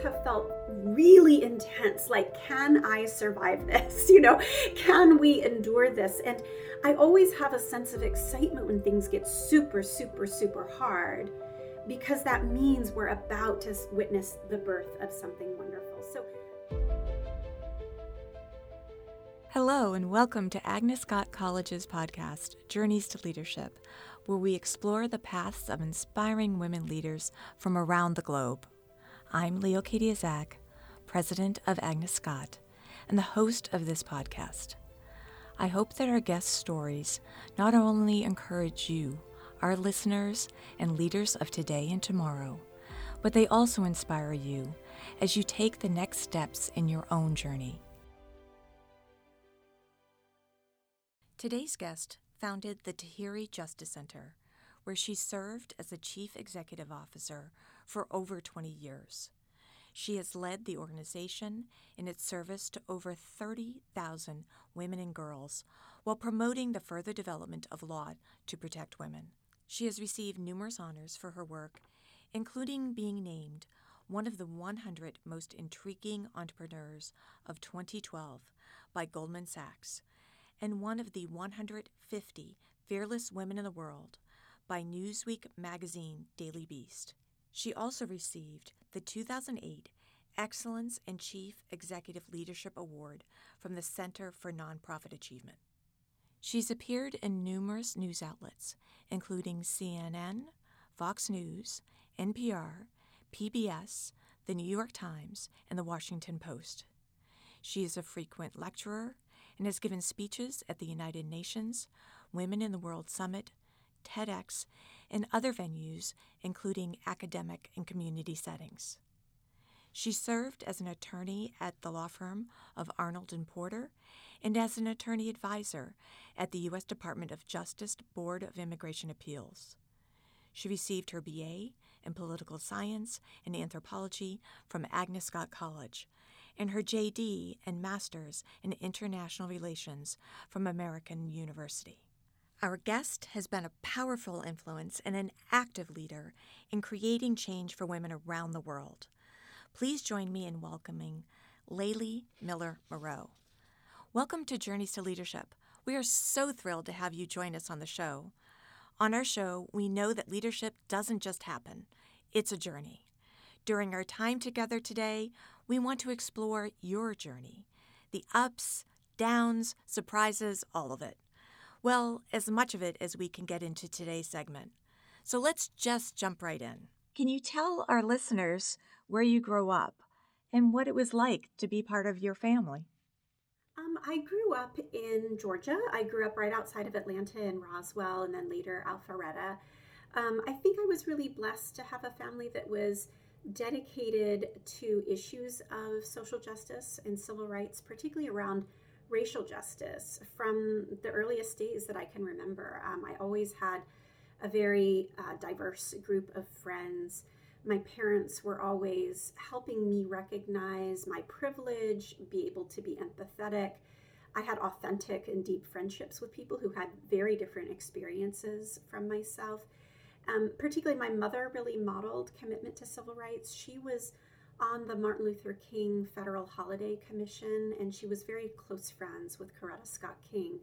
have felt really intense. Like, can I survive this? You know, can we endure this? And I always have a sense of excitement when things get super, super, super hard because that means we're about to witness the birth of something wonderful. So, Hello, and welcome to Agnes Scott College's podcast, Journeys to Leadership, where we explore the paths of inspiring women leaders from around the globe. I'm Leocadia Zak, president of Agnes Scott, and the host of this podcast. I hope that our guest stories not only encourage you, our listeners and leaders of today and tomorrow, but they also inspire you as you take the next steps in your own journey. Today's guest founded the Tahirih Justice Center, where she served as the chief executive officer for over 20 years. She has led the organization in its service to over 30,000 women and girls while promoting the further development of law to protect women. She has received numerous honors for her work, including being named one of the 100 most intriguing entrepreneurs of 2012 by Goldman Sachs and one of the 150 fearless women in the world by Newsweek magazine Daily Beast. She also received the 2008 Excellence in Chief Executive Leadership Award from the Center for Nonprofit Achievement. She's appeared in numerous news outlets, including CNN, Fox News, NPR, PBS, The New York Times, and The Washington Post. She is a frequent lecturer and has given speeches at the United Nations, Women in the World Summit, TEDx, and other venues, including academic and community settings. She served as an attorney at the law firm of Arnold and Porter and as an attorney advisor at the U.S. Department of Justice Board of Immigration Appeals. She received her BA in political science and anthropology from Agnes Scott College and her JD and master's in international relations from American University. Our guest has been a powerful influence and an active leader in creating change for women around the world. Please join me in welcoming Layli Miller Muro. Welcome to Journeys to Leadership. We are so thrilled to have you join us on the show. On our show, we know that leadership doesn't just happen, it's a journey. During our time together today, we want to explore your journey the ups, downs, surprises, all of it. Well, as much of it as we can get into today's segment. So let's just jump right in. Can you tell our listeners where you grew up and what it was like to be part of your family? Um, I grew up in Georgia. I grew up right outside of Atlanta in Roswell and then later Alpharetta. Um, I think I was really blessed to have a family that was dedicated to issues of social justice and civil rights, particularly around racial justice from the earliest days that I can remember. Um, I always had a very uh, diverse group of friends. My parents were always helping me recognize my privilege, be able to be empathetic. I had authentic and deep friendships with people who had very different experiences from myself. Um, particularly, my mother really modeled commitment to civil rights. She was on the Martin Luther King Federal Holiday Commission, and she was very close friends with Coretta Scott King.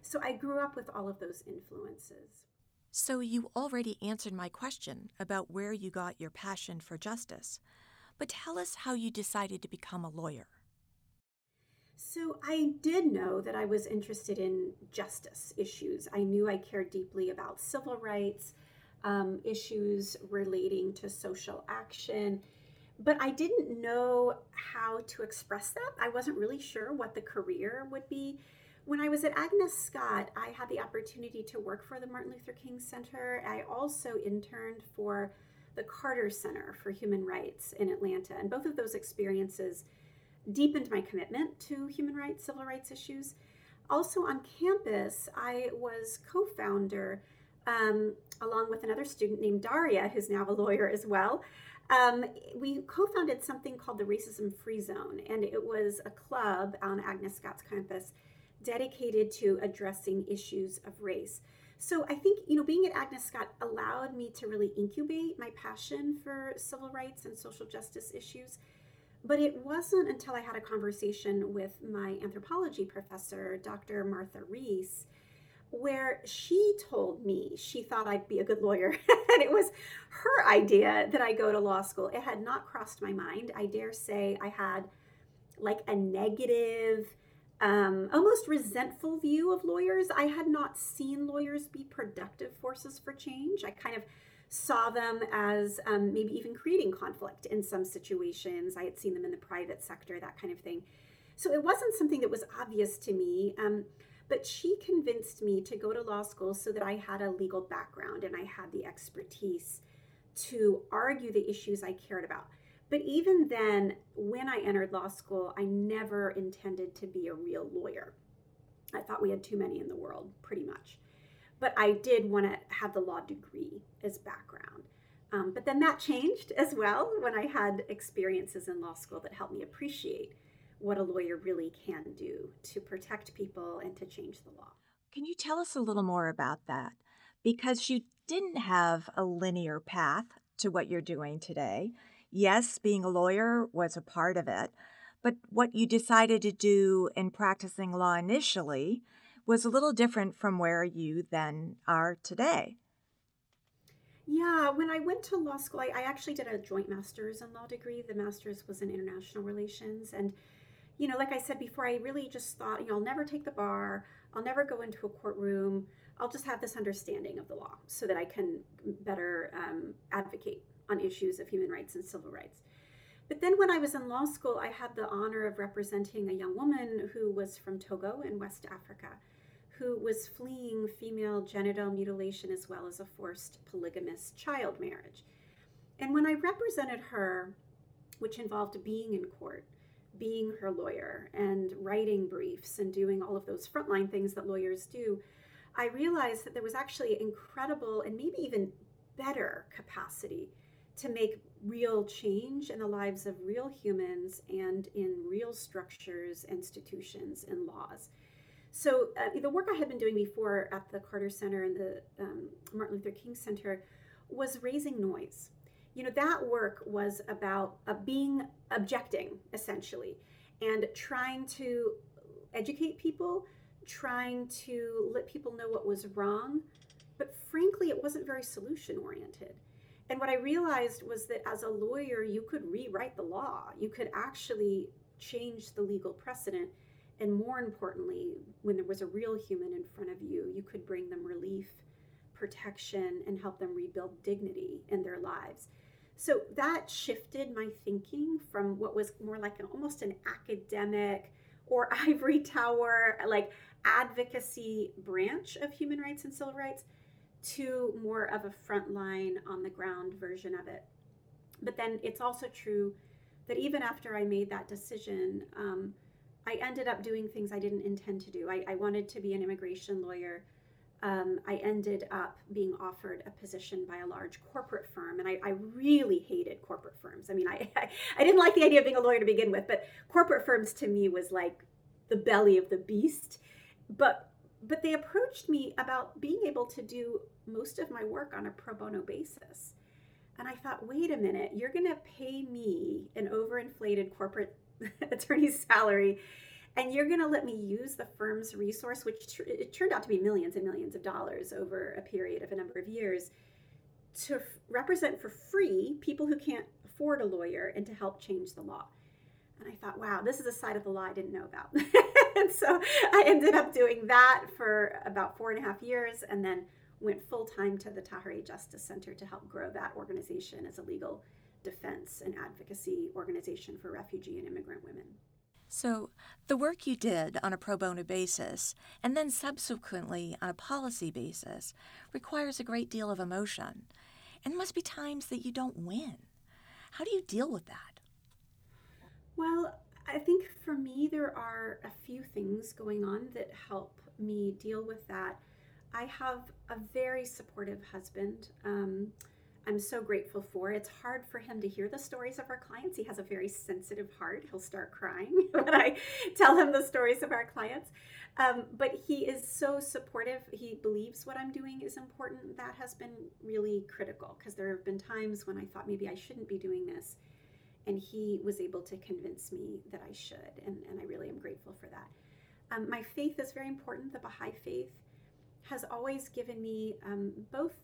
So I grew up with all of those influences. So you already answered my question about where you got your passion for justice. But tell us how you decided to become a lawyer. So I did know that I was interested in justice issues. I knew I cared deeply about civil rights, um, issues relating to social action but I didn't know how to express that. I wasn't really sure what the career would be. When I was at Agnes Scott, I had the opportunity to work for the Martin Luther King Center. I also interned for the Carter Center for Human Rights in Atlanta, and both of those experiences deepened my commitment to human rights, civil rights issues. Also on campus, I was co founder um, along with another student named Daria, who's now a lawyer as well, um, we co founded something called the Racism Free Zone, and it was a club on Agnes Scott's campus dedicated to addressing issues of race. So I think, you know, being at Agnes Scott allowed me to really incubate my passion for civil rights and social justice issues. But it wasn't until I had a conversation with my anthropology professor, Dr. Martha Reese, where she told me she thought I'd be a good lawyer. and it was her idea that I go to law school. It had not crossed my mind. I dare say I had like a negative, um, almost resentful view of lawyers. I had not seen lawyers be productive forces for change. I kind of saw them as um, maybe even creating conflict in some situations. I had seen them in the private sector, that kind of thing. So it wasn't something that was obvious to me. Um, but she convinced me to go to law school so that I had a legal background and I had the expertise to argue the issues I cared about. But even then, when I entered law school, I never intended to be a real lawyer. I thought we had too many in the world, pretty much. But I did want to have the law degree as background. Um, but then that changed as well when I had experiences in law school that helped me appreciate what a lawyer really can do to protect people and to change the law. Can you tell us a little more about that? Because you didn't have a linear path to what you're doing today. Yes, being a lawyer was a part of it, but what you decided to do in practicing law initially was a little different from where you then are today. Yeah, when I went to law school, I, I actually did a joint master's in law degree. The master's was in international relations. And you know, like I said before, I really just thought, you know, I'll never take the bar, I'll never go into a courtroom. I'll just have this understanding of the law so that I can better um, advocate on issues of human rights and civil rights. But then when I was in law school, I had the honor of representing a young woman who was from Togo in West Africa, who was fleeing female genital mutilation as well as a forced polygamous child marriage. And when I represented her, which involved being in court, being her lawyer and writing briefs and doing all of those frontline things that lawyers do, I realized that there was actually incredible and maybe even better capacity to make real change in the lives of real humans and in real structures, institutions, and laws. So, uh, the work I had been doing before at the Carter Center and the um, Martin Luther King Center was raising noise you know that work was about uh, being objecting essentially and trying to educate people trying to let people know what was wrong but frankly it wasn't very solution oriented and what i realized was that as a lawyer you could rewrite the law. You could actually change the legal precedent and more importantly when there was a real human in front of you you could bring them relief protection and help them rebuild dignity in their lives so that shifted my thinking from what was more like an, almost an academic or ivory tower, like advocacy branch of human rights and civil rights, to more of a frontline on the ground version of it. But then it's also true that even after I made that decision, um, I ended up doing things I didn't intend to do. I, I wanted to be an immigration lawyer um, I ended up being offered a position by a large corporate firm. And I, I really hated corporate firms. I mean, I, I, I, didn't like the idea of being a lawyer to begin with, but corporate firms to me was like the belly of the beast. But but they approached me about being able to do most of my work on a pro bono basis. And I thought, wait a minute, you're going to pay me an overinflated corporate attorney's salary and you're going to let me use the firm's resource, which it turned out to be millions and millions of dollars over a period of a number of years, to f- represent for free people who can't afford a lawyer and to help change the law. And I thought, wow, this is a side of the law I didn't know about. and so I ended up doing that for about four and a half years and then went full time to the Tahirih Justice Center to help grow that organization as a legal defense and advocacy organization for refugee and immigrant women. So, the work you did on a pro bono basis and then subsequently on a policy basis requires a great deal of emotion. And there must be times that you don't win. How do you deal with that? Well, I think for me, there are a few things going on that help me deal with that. I have a very supportive husband. Um, I'm so grateful for. It's hard for him to hear the stories of our clients. He has a very sensitive heart. He'll start crying when I tell him the stories of our clients. Um, but he is so supportive. He believes what I'm doing is important. That has been really critical because there have been times when I thought maybe I shouldn't be doing this. And he was able to convince me that I should. And, and I really am grateful for that. Um, my faith is very important. The Baha'i faith has always given me um, both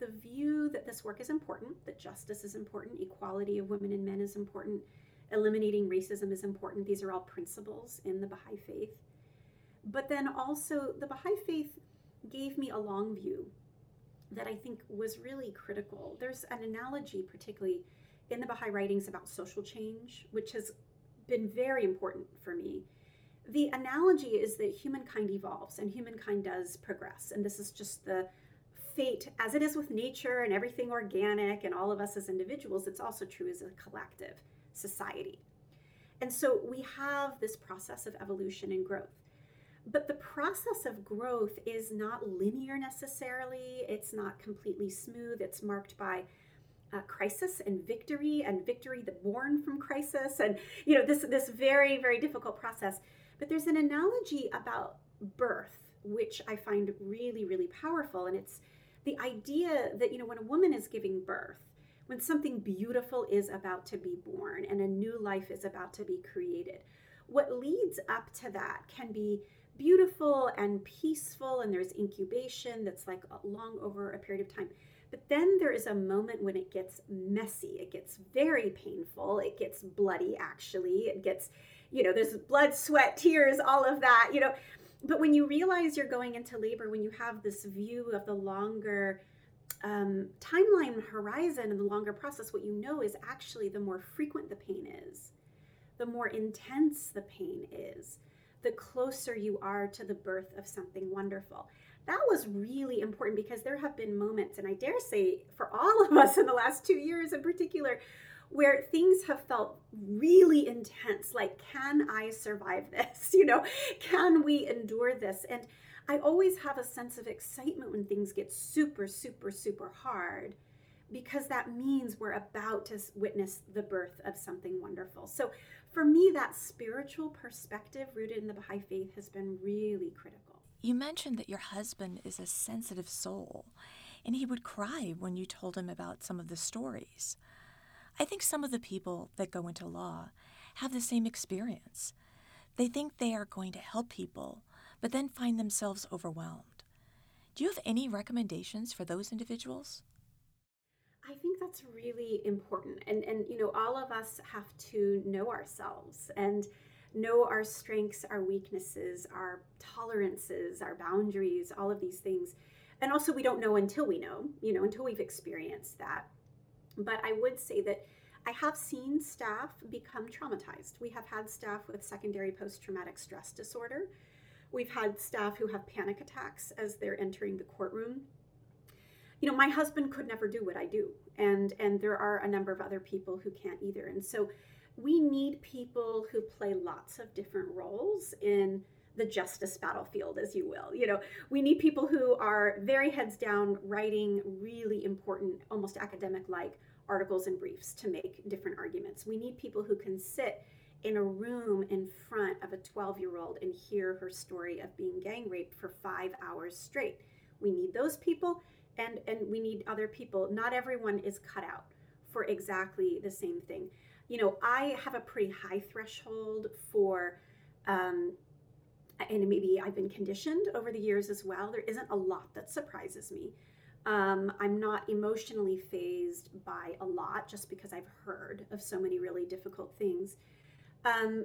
the view that this work is important, that justice is important, equality of women and men is important, eliminating racism is important. These are all principles in the Baha'i faith. But then also, the Baha'i faith gave me a long view that I think was really critical. There's an analogy, particularly in the Baha'i writings, about social change, which has been very important for me. The analogy is that humankind evolves and humankind does progress. And this is just the fate, as it is with nature and everything organic and all of us as individuals, it's also true as a collective society. And so we have this process of evolution and growth. But the process of growth is not linear necessarily, it's not completely smooth, it's marked by uh, crisis and victory and victory that born from crisis and you know this this very very difficult process but there's an analogy about birth which i find really really powerful and it's the idea that, you know, when a woman is giving birth, when something beautiful is about to be born and a new life is about to be created, what leads up to that can be beautiful and peaceful, and there's incubation that's like long over a period of time. But then there is a moment when it gets messy. It gets very painful. It gets bloody, actually. It gets, you know, there's blood, sweat, tears, all of that, you know but when you realize you're going into labor, when you have this view of the longer um, timeline horizon and the longer process, what you know is actually the more frequent the pain is, the more intense the pain is, the closer you are to the birth of something wonderful. That was really important because there have been moments, and I dare say for all of us in the last two years in particular, where things have felt really intense like can i survive this? You know can we endure this? And i always have a sense of excitement when things get super super super hard because that means we're about to witness the birth of something wonderful. So for me that spiritual perspective rooted in the baha'i faith has been really critical. You mentioned that your husband is a sensitive soul and he would cry when you told him about some of the stories I think some of the people that go into law have the same experience. They think they are going to help people, but then find themselves overwhelmed. Do you have any recommendations for those individuals? I think that's really important. And and you know, all of us have to know ourselves and know our strengths, our weaknesses, our tolerances, our boundaries, all of these things. And also we don't know until we know, you know, until we've experienced that. But I would say that I have seen staff become traumatized. We have had staff with secondary post traumatic stress disorder. We've had staff who have panic attacks as they're entering the courtroom. You know, my husband could never do what I do, and and there are a number of other people who can't either. And so we need people who play lots of different roles in the justice battlefield, as you will. You know, we need people who are very heads down, writing really important, almost academic like articles and briefs to make different arguments. We need people who can sit in a room in front of a 12 year old and hear her story of being gang raped for five hours straight. We need those people and, and we need other people. Not everyone is cut out for exactly the same thing. You know, I have a pretty high threshold for um, and maybe I've been conditioned over the years as well. There isn't a lot that surprises me. Um, I'm not emotionally phased by a lot just because I've heard of so many really difficult things. Um,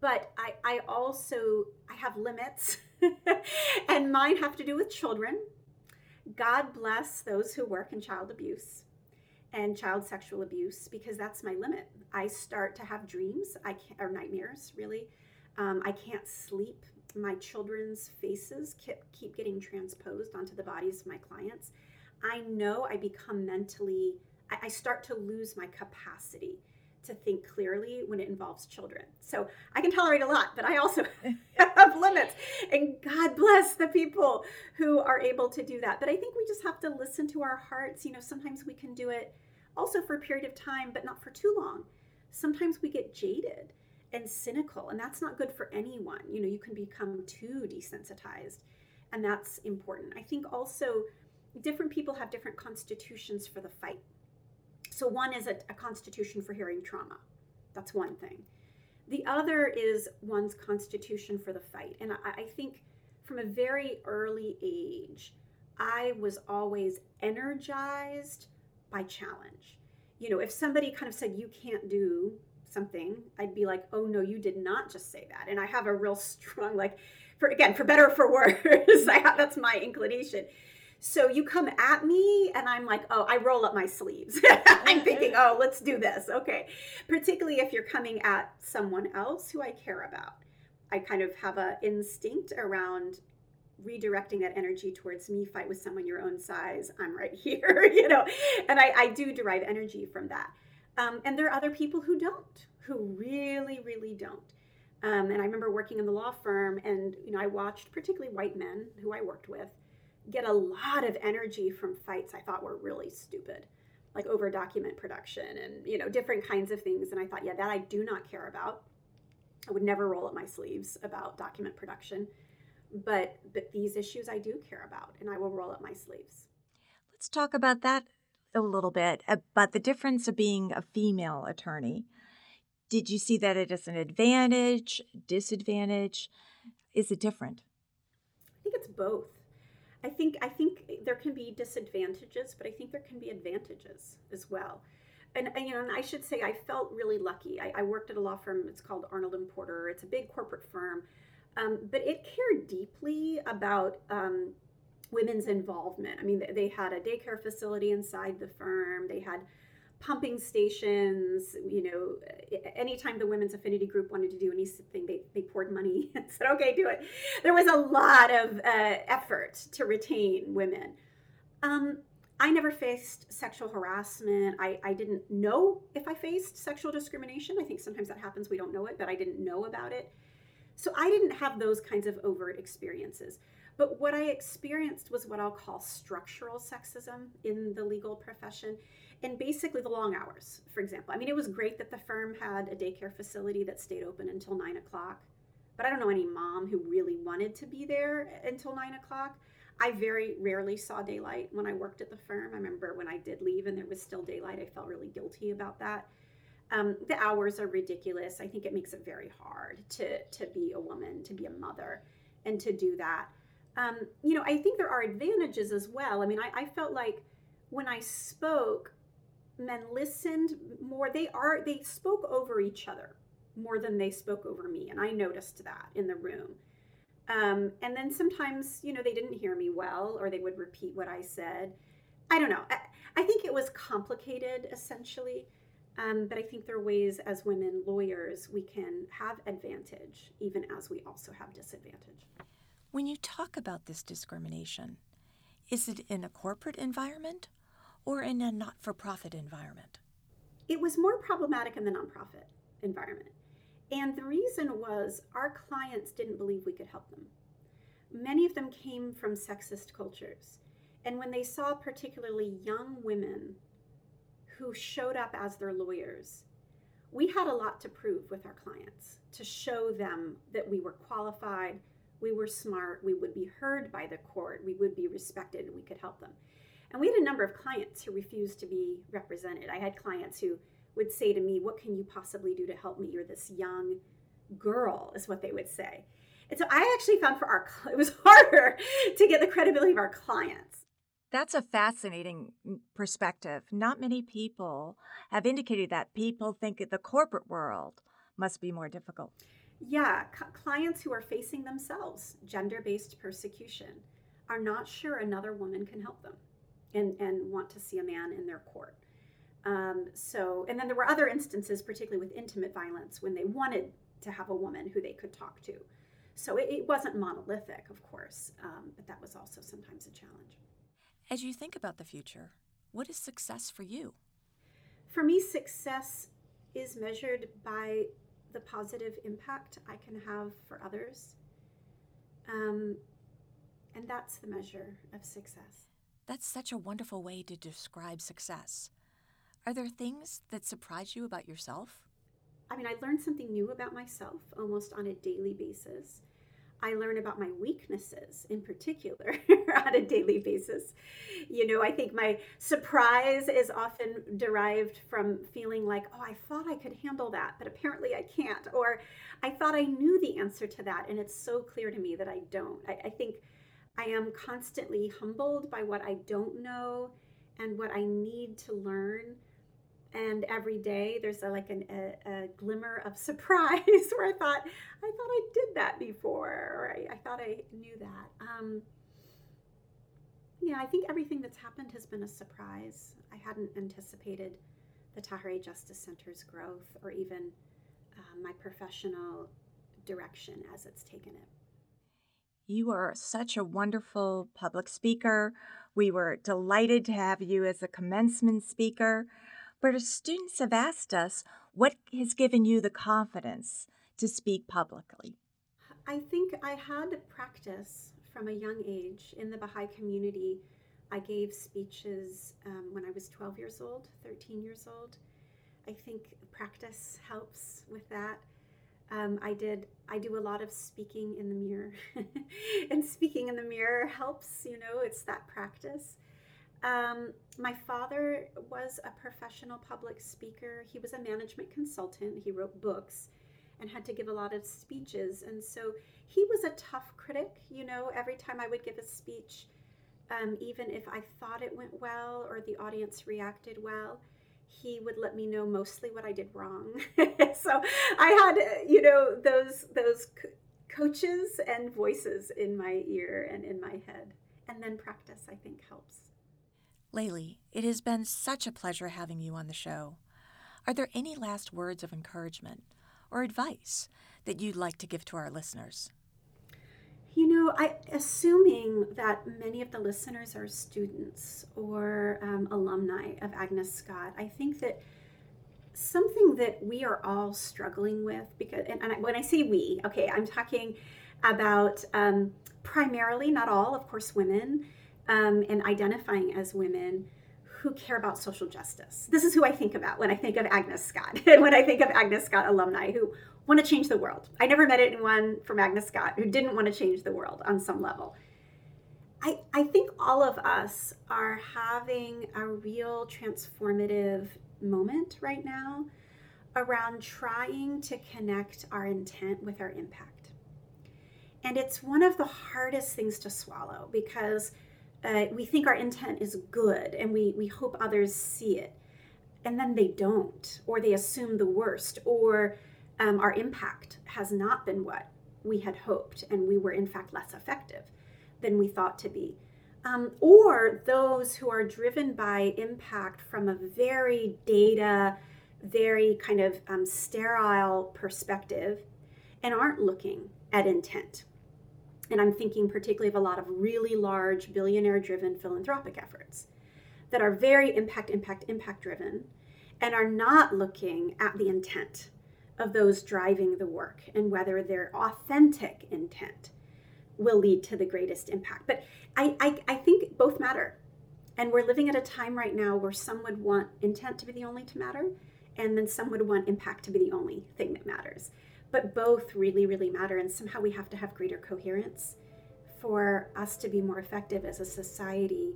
but I, I also I have limits, and mine have to do with children. God bless those who work in child abuse and child sexual abuse because that's my limit. I start to have dreams, I can't, or nightmares really. Um, I can't sleep my children's faces keep, keep getting transposed onto the bodies of my clients, I know I become mentally, I, I start to lose my capacity to think clearly when it involves children. So I can tolerate a lot, but I also have limits. And God bless the people who are able to do that. But I think we just have to listen to our hearts. You know, sometimes we can do it also for a period of time, but not for too long. Sometimes we get jaded and cynical, and that's not good for anyone. You know, you can become too desensitized, and that's important. I think also different people have different constitutions for the fight. So, one is a, a constitution for hearing trauma. That's one thing. The other is one's constitution for the fight. And I, I think from a very early age, I was always energized by challenge. You know, if somebody kind of said, you can't do something, I'd be like, oh no, you did not just say that. And I have a real strong, like, for again, for better or for worse, have, that's my inclination. So you come at me, and I'm like, oh, I roll up my sleeves. I'm thinking, oh, let's do this. Okay. Particularly if you're coming at someone else who I care about. I kind of have an instinct around redirecting that energy towards me fight with someone your own size i'm right here you know and i, I do derive energy from that um, and there are other people who don't who really really don't. Um, and i remember working in the law firm and you know i watched particularly white men who i worked with get a lot of energy from fights i thought were really stupid like over document production and you know different kinds of things. And i thought yeah that i do not care about. I would never roll up my sleeves about document production. But but these issues I do care about and I will roll up my sleeves. Let's talk about that a little bit about the difference of being a female attorney. Did you see that it is an advantage, disadvantage? Is it different? I think it's both. I think I think there can be disadvantages, but I think there can be advantages as well. And, and you know, and I should say I felt really lucky. I, I worked at a law firm. It's called Arnold and Porter. It's a big corporate firm um, but it cared deeply about um, women's involvement. I mean, they had a daycare facility inside the firm. They had pumping stations. You know, anytime the women's affinity group wanted to do anything, they, they poured money and said, "Okay, do it." There was a lot of uh, effort to retain women. Um, I never faced sexual harassment. I, I didn't know if I faced sexual discrimination. I think sometimes that happens. We don't know it, but I didn't know about it. So I didn't have those kinds of overt experiences. But what I experienced was what I'll call structural sexism in the legal profession. And basically, the long hours, for example. I mean, it was great that the firm had a daycare facility that stayed open until nine o'clock. But I don't know any mom who really wanted to be there until nine o'clock. I very rarely saw daylight when I worked at the firm. I remember when I did leave and there was still daylight, I felt really guilty about that. Um, the hours are ridiculous. I think it makes it very hard to to be a woman, to be a mother, and to do that. Um, you know, I think there are advantages as well. I mean, I, I felt like when I spoke, men listened more. They are they spoke over each other more than they spoke over me, and I noticed that in the room. Um, and then sometimes, you know, they didn't hear me well, or they would repeat what I said. I don't know. I, I think it was complicated, essentially. Um, but I think there are ways as women lawyers we can have advantage, even as we also have disadvantage. When you talk about this discrimination, is it in a corporate environment or in a not for profit environment? It was more problematic in the nonprofit environment. And the reason was our clients didn't believe we could help them. Many of them came from sexist cultures. And when they saw particularly young women who showed up as their lawyers, we had a lot to prove with our clients to show them that we were qualified, we were smart, we would be heard by the court, we would be respected, and we could help them. And we had a number of clients who refused to be represented. I had clients who would say to me, What can you possibly do to help me? You're this young girl, is what they would say. And so I actually found for our, it was harder to get the credibility of our clients that's a fascinating mm, perspective. Not many people have indicated that people think that the corporate world must be more difficult. Yeah, c- clients who are facing themselves gender based persecution are not sure another woman can help them and, and want to see a man in their court. Um, so, and then there were other instances, particularly with intimate violence, when they wanted to have a woman who they could talk to. So it, it wasn't monolithic, of course, um, but that was also sometimes a challenge. As you think about the future, what is success for you? For me, success is measured by the positive impact I can have for others. Um, and that's the measure of success. That's such a wonderful way to describe success. Are there things that surprise you about yourself? I mean, I learn something new about myself almost on a daily basis. I learn about my weaknesses in particular on a daily basis. You know, I think my surprise is often derived from feeling like, oh, I thought I could handle that, but apparently I can't. Or I thought I knew the answer to that, and it's so clear to me that I don't. I, I think I am constantly humbled by what I don't know and what I need to learn and every day there's a, like an, a, a, glimmer of surprise where I thought I thought I did that before, or I, I thought I knew that. Um, yeah, I think everything that's happened has been a surprise. I hadn't anticipated the Tahirih Justice Center's growth or even uh, my professional direction as it's taken it. You are such a wonderful public speaker. We were delighted to have you as a commencement speaker. But students have asked us what has given you the confidence to speak publicly. I think I had practice from a young age in the Baha'i community. I gave speeches um, when I was 12 years old, 13 years old. I think practice helps with that. Um, I did. I do a lot of speaking in the mirror, and speaking in the mirror helps. You know, it's that practice. Um, my father was a professional public speaker. He was a management consultant. He wrote books and had to give a lot of speeches. And so he was a tough critic. You know, every time I would give a speech, um, even if I thought it went well or the audience reacted well, he would let me know mostly what I did wrong. so I had, you know, those those coaches and voices in my ear and in my head. And then practice, I think, helps. Layli, it has been such a pleasure having you on the show. Are there any last words of encouragement or advice that you'd like to give to our listeners? You know, I assuming that many of the listeners are students or um, alumni of Agnes Scott, I think that something that we are all struggling with because, and, and when I say we, okay, I'm talking about um, primarily, not all, of course, women um, and identifying as women who care about social justice. This is who I think about when I think of Agnes Scott and when I think of Agnes Scott alumni who want to change the world. I never met anyone from Agnes Scott who didn't want to change the world on some level. I, I think all of us are having a real transformative moment right now around trying to connect our intent with our impact. And it's one of the hardest things to swallow because uh, we think our intent is good and we, we hope others see it. And then they don't or they assume the worst or um, our impact has not been what we had hoped and we were in fact less effective than we thought to be. Um, or those who are driven by impact from a very data very kind of um, sterile perspective and aren't looking at intent and I'm thinking particularly of a lot of really large billionaire driven philanthropic efforts that are very impact, impact, impact driven and are not looking at the intent of those driving the work and whether their authentic intent will lead to the greatest impact. But I, I, I think both matter. And we're living at a time right now where some would want intent to be the only to matter, and then some would want impact to be the only thing that matters but both really, really matter. And somehow we have to have greater coherence for us to be more effective as a society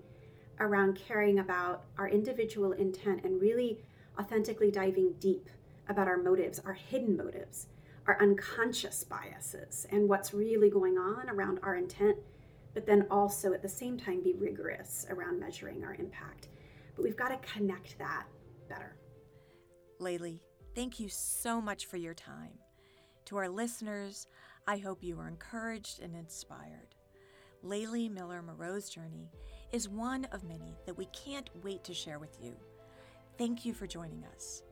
around caring about our individual intent and really authentically diving deep about our motives, our hidden motives, our unconscious biases, and what's really going on around our intent, but then also at the same time be rigorous around measuring our impact. But we've got to connect that better. Layli, thank you so much for your time. To our listeners, I hope you are encouraged and inspired. Layli Miller Muro's journey is one of many that we can't wait to share with you. Thank you for joining us.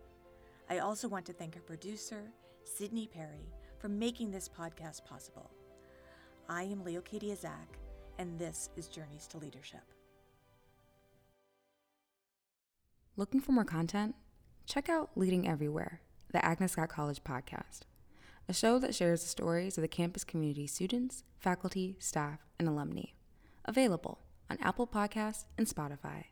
I also want to thank our producer, Sydney Perry, for making this podcast possible. I am Leocadia Zak, and this is Journeys to Leadership. Looking for more content? Check out Leading Everywhere the Agnes Scott College podcast, a show that shares the stories of the campus community students, faculty, staff, and alumni. Available on Apple Podcasts and Spotify.